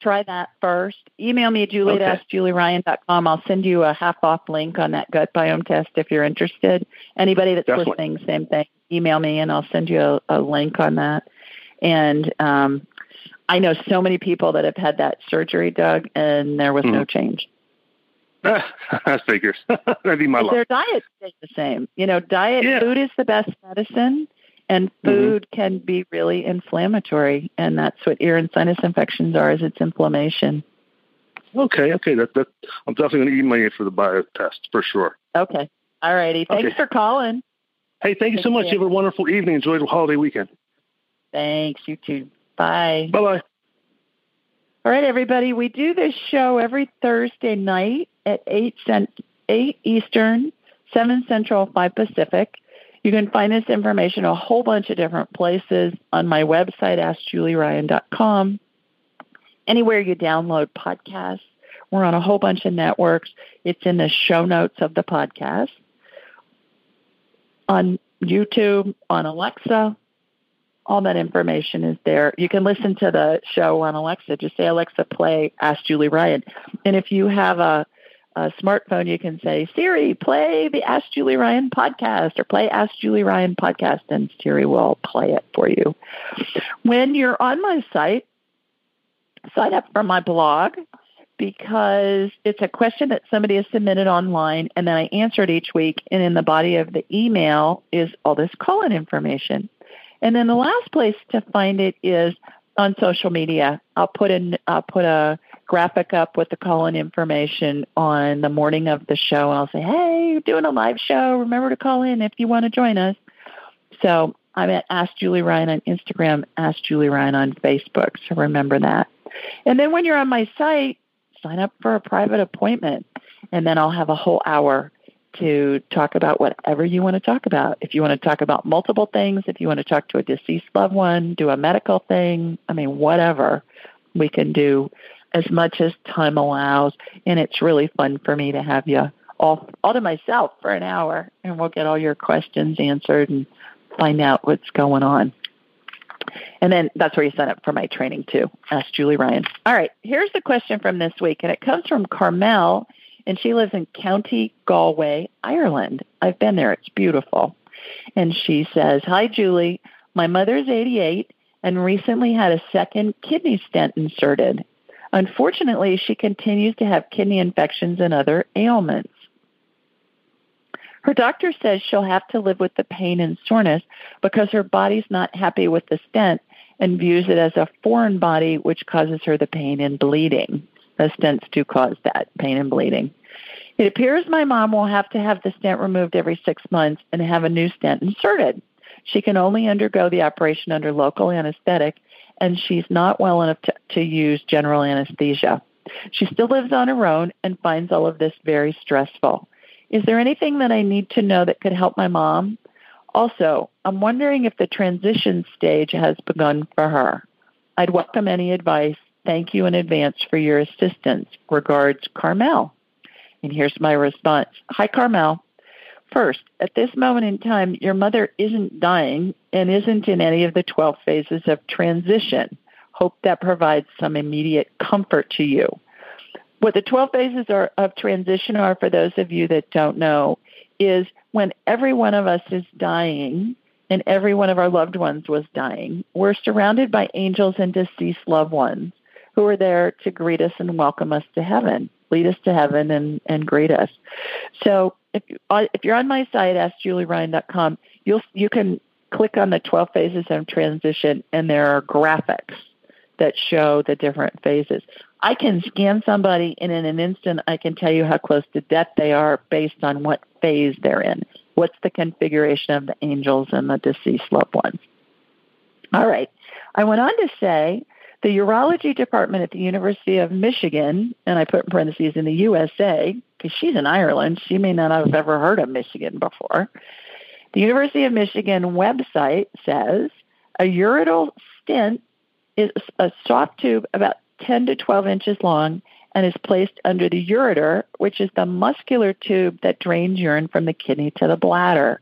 Try that first. Email me at julie Okay. at askjulieryan.com. I'll send you a half off link on that gut biome test if you're interested. Anybody that's Definitely. listening, same thing. Email me and I'll send you a, a link on that. And um, I know so many people that have had that surgery, Doug, and there was no Mhm. change. I figures that'd be my luck. Their diet stays the same. You know, diet Yeah. food is the best medicine, and mm-hmm. food can be really inflammatory, and that's what ear and sinus infections are. Is it's inflammation. Okay, okay, that that I'm definitely going to email you for the bio test for sure. Okay. All righty. Thanks Okay. for calling. Hey, thank you so much. you. You have a wonderful evening. Enjoy the holiday weekend. Thanks. You too. Bye. Bye bye. All right, everybody. We do this show every Thursday night at eight cent eight Eastern, seven Central, five Pacific. You can find this information a whole bunch of different places on my website, AskJulieRyan.com. Anywhere you download podcasts, we're on a whole bunch of networks. It's in the show notes of the podcast. On YouTube, on Alexa, all that information is there. You can listen to the show on Alexa. Just say, Alexa, play Ask Julie Ryan. And if you have a, smartphone, you can say, Siri, play the Ask Julie Ryan podcast or play Ask Julie Ryan podcast, and Siri will play it for you. When you're on my site, sign up for my blog because it's a question that somebody has submitted online and then I answer it each week. And in the body of the email is all this call in information. And then the last place to find it is on social media. I'll put in I'll put a graphic up with the call in information on the morning of the show and I'll say, Hey, you're doing a live show. Remember to call in if you want to join us. So I'm at Ask Julie Ryan on Instagram, Ask Julie Ryan on Facebook. So remember that. And then when you're on my site, sign up for a private appointment. And then I'll have a whole hour to talk about whatever you want to talk about. If you want to talk about multiple things, if you want to talk to a deceased loved one, do a medical thing, I mean, whatever we can do as much as time allows. And it's really fun for me to have you all, all to myself for an hour, and we'll get all your questions answered and find out what's going on. And then that's where you sign up for my training too. Ask Julie Ryan. All right, here's the question from this week, and it comes from Carmel, and she lives in County Galway, Ireland. I've been there, it's beautiful. And she says, Hi, Julie. My mother's 88 and recently had a second kidney stent inserted. Unfortunately, she continues to have kidney infections and other ailments. Her doctor says she'll have to live with the pain and soreness because her body's not happy with the stent and views it as a foreign body, which causes her the pain and bleeding. The stents do cause that pain and bleeding. It appears my mom will have to have the stent removed every six months and have a new stent inserted. She can only undergo the operation under local anesthetic, and she's not well enough to, to use general anesthesia. She still lives on her own and finds all of this very stressful. Is there anything that I need to know that could help my mom? Also, I'm wondering if the transition stage has begun for her. I'd welcome any advice. Thank you in advance for your assistance. Regards, Carmel. And here's my response Hi, Carmel. First, at this moment in time, your mother isn't dying and isn't in any of the 12 phases of transition. Hope that provides some immediate comfort to you. What the 12 phases are, of transition are, for those of you that don't know, is when every one of us is dying and every one of our loved ones was dying, we're surrounded by angels and deceased loved ones who are there to greet us and welcome us to heaven, lead us to heaven and, and greet us. So if, you, uh, if you're on my site, askjulieryan.com, you'll, you can click on the 12 phases of transition and there are graphics that show the different phases. I can scan somebody and in an instant I can tell you how close to death they are based on what phase they're in. What's the configuration of the angels and the deceased loved ones? All right. I went on to say the urology department at the University of Michigan, and I put in parentheses in the USA, because she's in Ireland, she may not have ever heard of Michigan before. The University of Michigan website says a ureteral stent is a soft tube about 10 to 12 inches long and is placed under the ureter, which is the muscular tube that drains urine from the kidney to the bladder.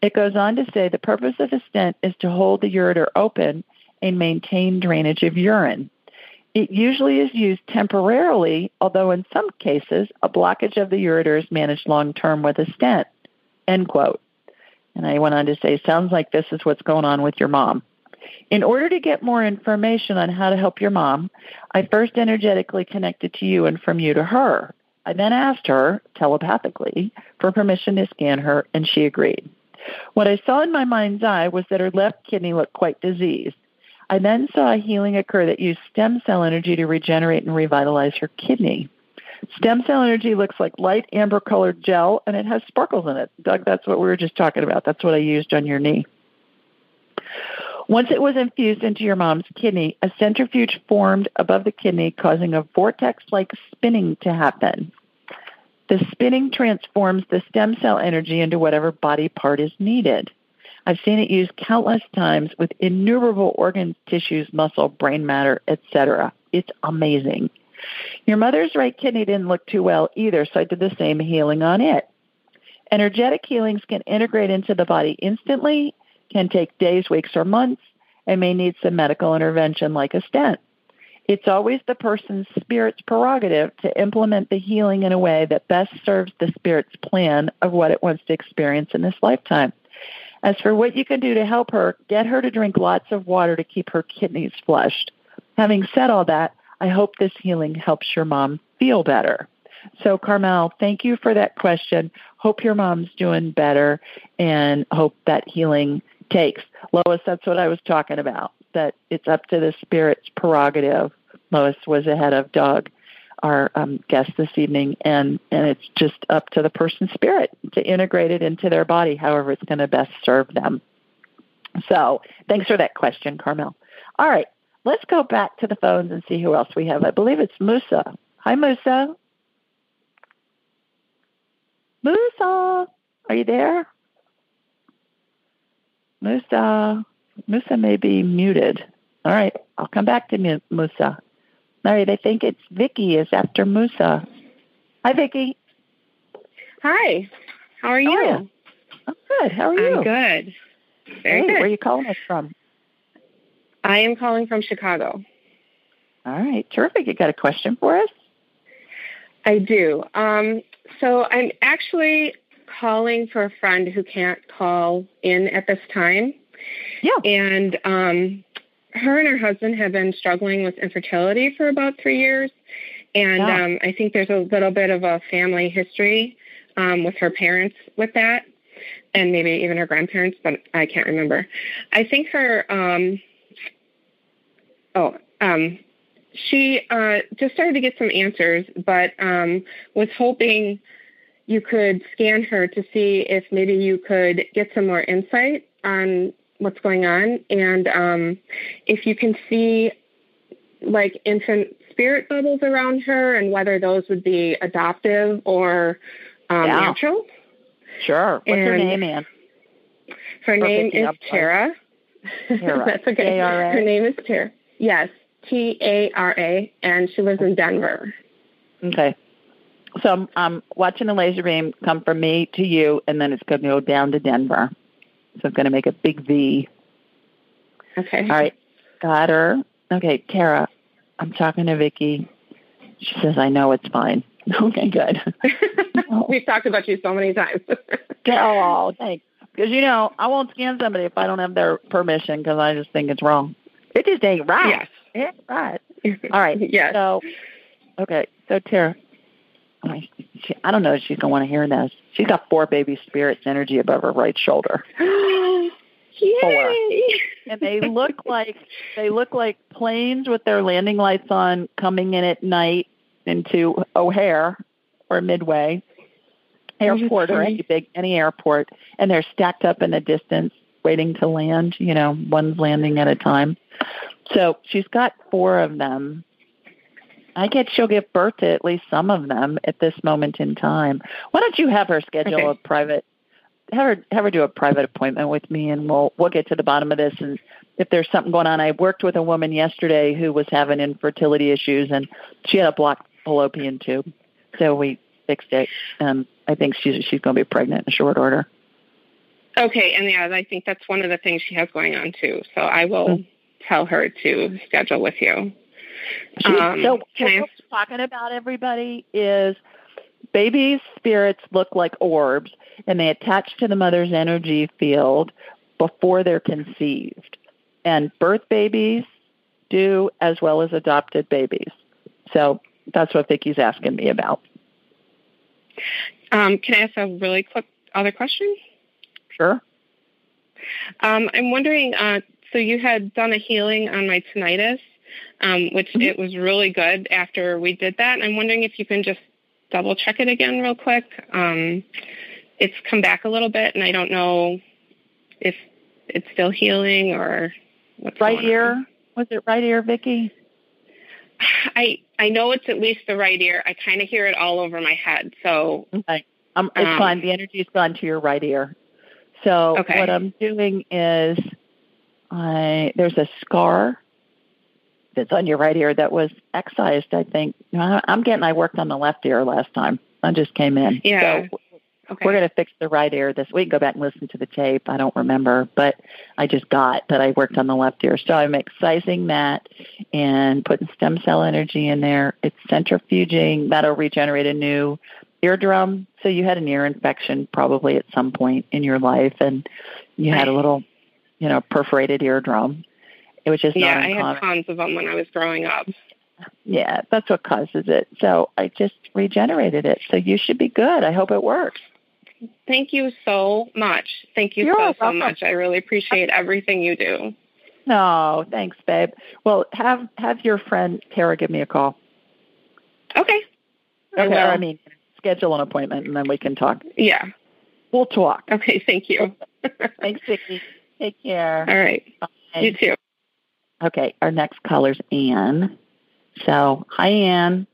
It goes on to say the purpose of a stent is to hold the ureter open and maintain drainage of urine. It usually is used temporarily, although in some cases a blockage of the ureter is managed long term with a stent. End quote. And I went on to say, sounds like this is what's going on with your mom. In order to get more information on how to help your mom, I first energetically connected to you and from you to her. I then asked her, telepathically, for permission to scan her, and she agreed. What I saw in my mind's eye was that her left kidney looked quite diseased. I then saw a healing occur that used stem cell energy to regenerate and revitalize her kidney. Stem cell energy looks like light amber colored gel and it has sparkles in it. Doug, that's what we were just talking about. That's what I used on your knee. Once it was infused into your mom's kidney, a centrifuge formed above the kidney, causing a vortex like spinning to happen. The spinning transforms the stem cell energy into whatever body part is needed. I've seen it used countless times with innumerable organs, tissues, muscle, brain matter, etc. It's amazing. Your mother's right kidney didn't look too well either, so I did the same healing on it. Energetic healings can integrate into the body instantly can take days, weeks, or months and may need some medical intervention like a stent. It's always the person's spirit's prerogative to implement the healing in a way that best serves the spirit's plan of what it wants to experience in this lifetime. As for what you can do to help her, get her to drink lots of water to keep her kidneys flushed. Having said all that, I hope this healing helps your mom feel better. So, Carmel, thank you for that question. Hope your mom's doing better and hope that healing takes. Lois, that's what I was talking about, that it's up to the spirit's prerogative. Lois was ahead of Doug, our um, guest this evening, and, and it's just up to the person's spirit to integrate it into their body however it's going to best serve them. So thanks for that question, Carmel. All right, let's go back to the phones and see who else we have. I believe it's Musa. Hi, Musa. Musa, are you there? Musa, Musa may be muted. All right, I'll come back to Musa. Right, they think it's Vicky is after Musa. Hi, Vicky. Hi. How are you? Oh, I'm good. How are you? I'm good. Very hey, good. Where are you calling us from? I am calling from Chicago. All right, terrific. You got a question for us? I do. Um, so I'm actually calling for a friend who can't call in at this time. Yeah. And um, her and her husband have been struggling with infertility for about three years. And yeah. um, I think there's a little bit of a family history um, with her parents with that, and maybe even her grandparents, but I can't remember. I think her. Um, oh, um, she uh, just started to get some answers, but um, was hoping you could scan her to see if maybe you could get some more insight on what's going on, and um, if you can see like infant spirit bubbles around her, and whether those would be adoptive or um, Yeah. natural. Sure. What's her name, Ann? Her name is Tara. Tara. That's okay. T-A-R-A? Her name is Tara. Yes, T A R A, and she lives in Denver. Okay. So I'm, I'm watching a laser beam come from me to you, and then it's going to go down to Denver. So I'm going to make a big V. Okay. All right. Got her. Okay, Tara, I'm talking to Vicky. She says, I know it's fine. Okay, good. We've talked about you so many times. oh, thanks. Because, you know, I won't scan somebody if I don't have their permission because I just think it's wrong. It just ain't right. Yes. Right. All right. Yes. So, okay. So, Tara, I, she, I don't know if she's going to want to hear this. She's got four baby spirits energy above her right shoulder. Yay! and they look like they look like planes with their landing lights on coming in at night into O'Hare or Midway airport or any big any airport and they're stacked up in the distance waiting to land, you know, one's landing at a time. So she's got four of them. I get she'll give birth to at least some of them at this moment in time. Why don't you have her schedule Okay. a private have her have her do a private appointment with me and we'll we'll get to the bottom of this and if there's something going on. I worked with a woman yesterday who was having infertility issues and she had a blocked fallopian tube. So we fixed it. Um I think she's she's gonna be pregnant in short order. Okay, and yeah, I think that's one of the things she has going on too. So I will Mm. tell her to schedule with you. Um, so what we're talking about everybody is babies' spirits look like orbs and they attach to the mother's energy field before they're conceived. And birth babies do as well as adopted babies. So that's what Vicky's asking me about. Um, can I ask a really quick other question? Sure. Um, I'm wondering. Uh, so you had done a healing on my tinnitus, um, which Mm-hmm. it was really good after we did that. And I'm wondering if you can just double check it again real quick. Um, it's come back a little bit, and I don't know if it's still healing or what's Right going on. ear? Was it right ear, Vicky? I I know it's at least the right ear. I kind of hear it all over my head. So Okay. Um, it's Um, fine. The energy's gone to your right ear. So Okay. what I'm doing is I there's a scar that's on your right ear that was excised, I think. I'm getting I worked on the left ear last time. I just came in. Yeah. So okay. we're going to fix the right ear this week. Go back and listen to the tape. I don't remember, but I just got that I worked on the left ear. So I'm excising that and putting stem cell energy in there. It's centrifuging. That'll regenerate a new eardrum. So you had an ear infection probably at some point in your life, and you had a little, you know, perforated eardrum. It was just yeah, not I had tons of them when I was growing up. Yeah, that's what causes it. So I just regenerated it. So you should be good. I hope it works. Thank you so much. Thank you You're so so much. I really appreciate everything you do. No, thanks, babe. Well, have have your friend Tara give me a call. Okay. Okay. I mean, schedule an appointment and then we can talk. Yeah. We'll talk. Okay. Thank you. Thanks, Vicky. Take care. All right. Bye. You too. Okay, our next caller's Anne. So, hi, Anne.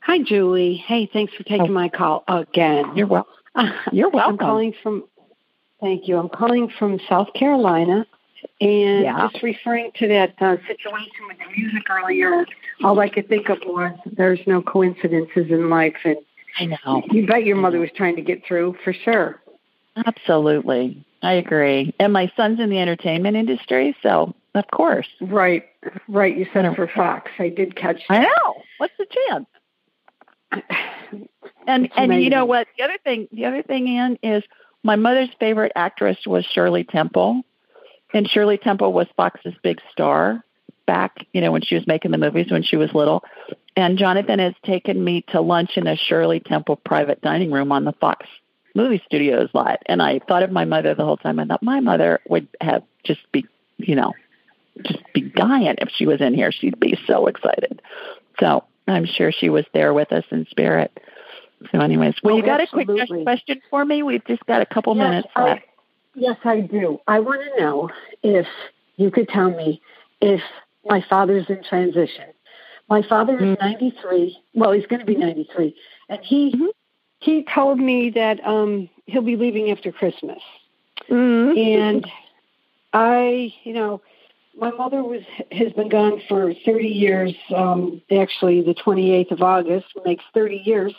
Hi, Julie. Hey, thanks for taking my call again. Oh. You're welcome. You're welcome. I'm calling from. Thank you. I'm calling from South Carolina, and Yeah. just referring to that uh, situation with the music earlier. All I could think of was there's no coincidences in life, and I know. you bet your mother was trying to get through for sure. Absolutely. I agree. And my son's in the entertainment industry, so of course. Right, right. You said it for Fox. I did catch. I know. What's the chance? And It's and you know what? The other thing, the other thing, Ann, is my mother's favorite actress was Shirley Temple, and Shirley Temple was Fox's big star. back, you know, when she was making the movies when she was little. And Jonathan has taken me to lunch in a Shirley Temple private dining room on the Fox movie studios lot. And I thought of my mother the whole time. I thought my mother would have just be, you know, just be dying if she was in here. She'd be so excited. So I'm sure she was there with us in spirit. So, anyways, well, oh, you got absolutely. a quick question for me? We've just got a couple yes, minutes left. I, yes, I do. I want to know if you could tell me if my father's in transition. My father is mm-hmm. 93. Well, he's going to be 93, and he mm-hmm. He told me that um, he'll be leaving after Christmas. Mm-hmm. And I, you know, my mother was has been gone for 30 years. Um, actually, the 28th of August makes 30 years,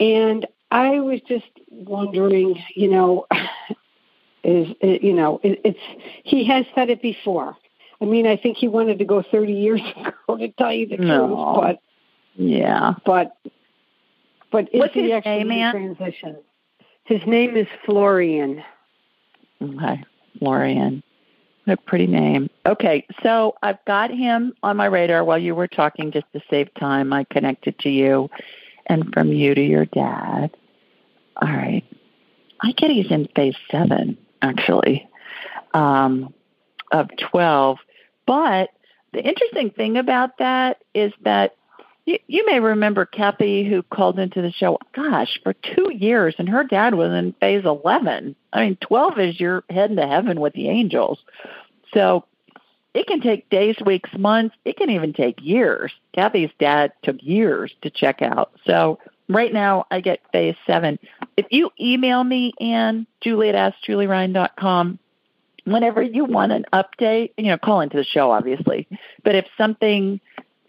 and I was just wondering, you know, is you know, it, it's he has said it before. I mean, I think he wanted to go 30 years ago to tell you the no. truth, but yeah, but but is What's he his actually name, in transition? His name is Florian. Okay, Florian. What a pretty name. Okay, so I've got him on my radar while you were talking just to save time. I connected to you and from you to your dad. All right. I get he's in phase seven, actually, um, of 12. But the interesting thing about that is that you, you may remember Kathy, who called into the show, gosh, for two years, and her dad was in phase 11. I mean, 12 is you're heading to heaven with the angels. So it can take days, weeks, months. It can even take years. Kathy's dad took years to check out. So right now I get phase seven. If you email me, Anne, Julie at AskJulieRyan.com, whenever you want an update, you know, call into the show, obviously. But if something,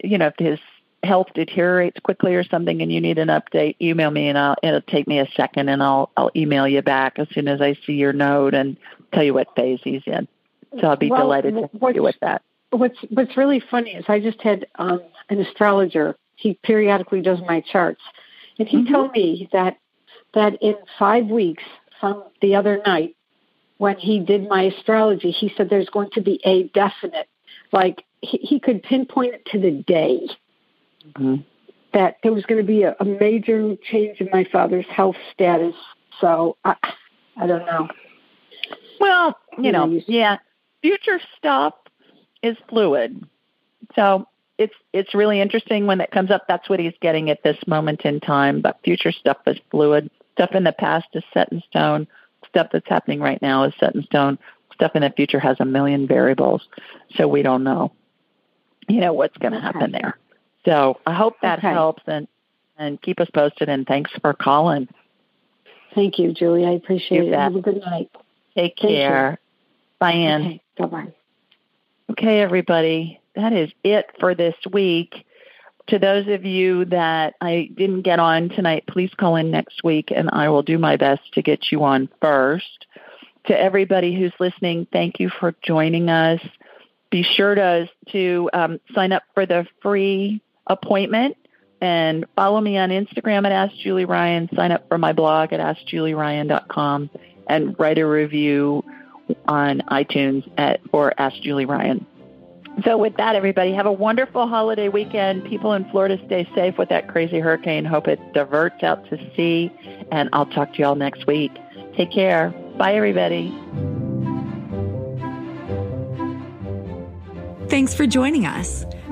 you know, if his health deteriorates quickly or something and you need an update, email me and I'll, it'll take me a second and I'll, I'll email you back as soon as I see your note and tell you what phase he's in. So I'll be well, delighted to help you with that. What's What's really funny is I just had um, an astrologer. He periodically does my charts, and he mm-hmm. told me that that in five weeks from the other night when he did my astrology, he said there's going to be a definite, like he, he could pinpoint it to the day. Mm-hmm. That there was going to be a, a major change in my father's health status. So I, I don't know. Well, you know, yeah, future stuff is fluid. So it's it's really interesting when it comes up. That's what he's getting at this moment in time. But future stuff is fluid. Stuff in the past is set in stone. Stuff that's happening right now is set in stone. Stuff in the future has a million variables, so we don't know. You know what's going to okay. happen there. So I hope that okay. helps and and keep us posted. And thanks for calling. Thank you, Julie. I appreciate you it. Have a good night. Take care. Bye, Anne. Okay. Bye bye. Okay, everybody. That is it for this week. To those of you that I didn't get on tonight, please call in next week and I will do my best to get you on first. To everybody who's listening, thank you for joining us. Be sure to, to um, sign up for the free appointment and follow me on Instagram at Ask Julie Ryan. Sign up for my blog at AskJulieRyan.com and write a review on iTunes at or Ask Julie Ryan. So with that, everybody, have a wonderful holiday weekend. People in Florida, stay safe with that crazy hurricane. Hope it diverts out to sea, and I'll talk to you all next week. Take care. Bye, everybody. Thanks for joining us.